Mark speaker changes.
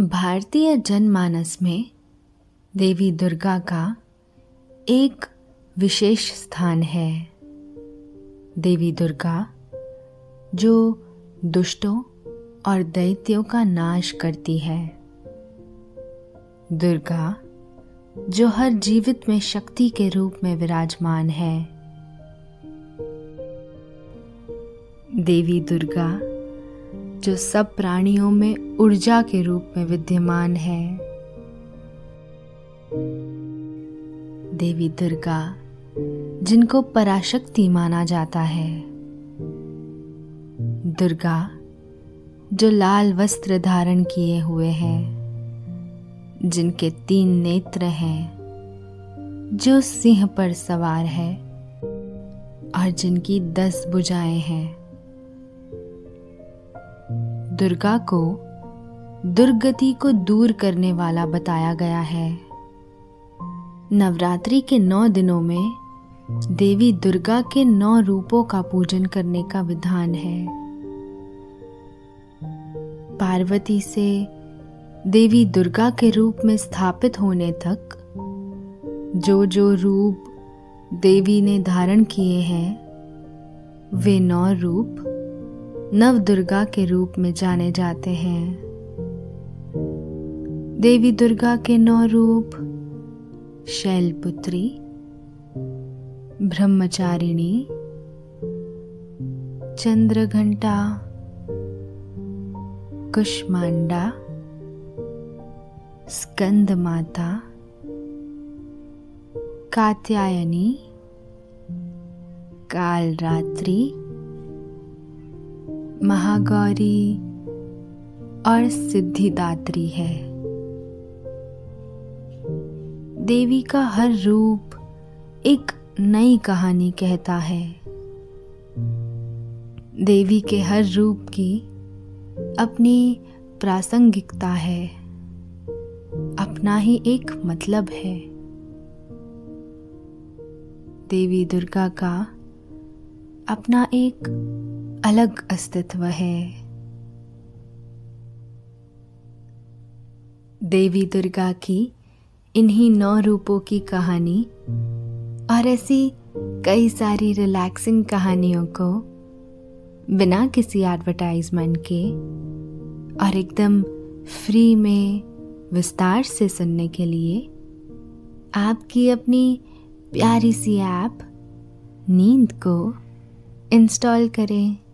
Speaker 1: भारतीय जनमानस में देवी दुर्गा का एक विशेष स्थान है। देवी दुर्गा, जो दुष्टों और दैत्यों का नाश करती है। दुर्गा, जो हर जीवित में शक्ति के रूप में विराजमान है। देवी दुर्गा जो सब प्राणियों में ऊर्जा के रूप में विद्यमान है। देवी दुर्गा, जिनको पराशक्ति माना जाता है। दुर्गा, जो लाल वस्त्र धारण किए हुए हैं, जिनके तीन नेत्र हैं, जो सिंह पर सवार है, और जिनकी दस भुजाएँ हैं। दुर्गा को दुर्गति को दूर करने वाला बताया गया है। नवरात्रि के नौ दिनों में देवी दुर्गा के नौ रूपों का पूजन करने का विधान है। पार्वती से देवी दुर्गा के रूप में स्थापित होने तक जो जो रूप देवी ने धारण किए हैं, वे नौ रूप नव दुर्गा के रूप में जाने जाते हैं। देवी दुर्गा के नौ रूप, शैलपुत्री, ब्रह्मचारिणी, चंद्रघंटा, कुष्मांडा स्कंद माता कात्यायनी, कालरात्रि महागौरी और सिद्धिदात्री है। देवी का हर रूप एक नई कहानी कहता है। देवी के हर रूप की अपनी प्रासंगिकता है। अपना ही एक मतलब है। देवी दुर्गा का अपना एक अलग अस्तित्व है। देवी दुर्गा की इन्हीं नौ रूपों की कहानी और ऐसी कई सारी रिलैक्सिंग कहानियों को बिना किसी एडवर्टाइजमेंट के और एकदम फ्री में विस्तार से सुनने के लिए आपकी अपनी प्यारी सी ऐप नींद को इंस्टॉल करें।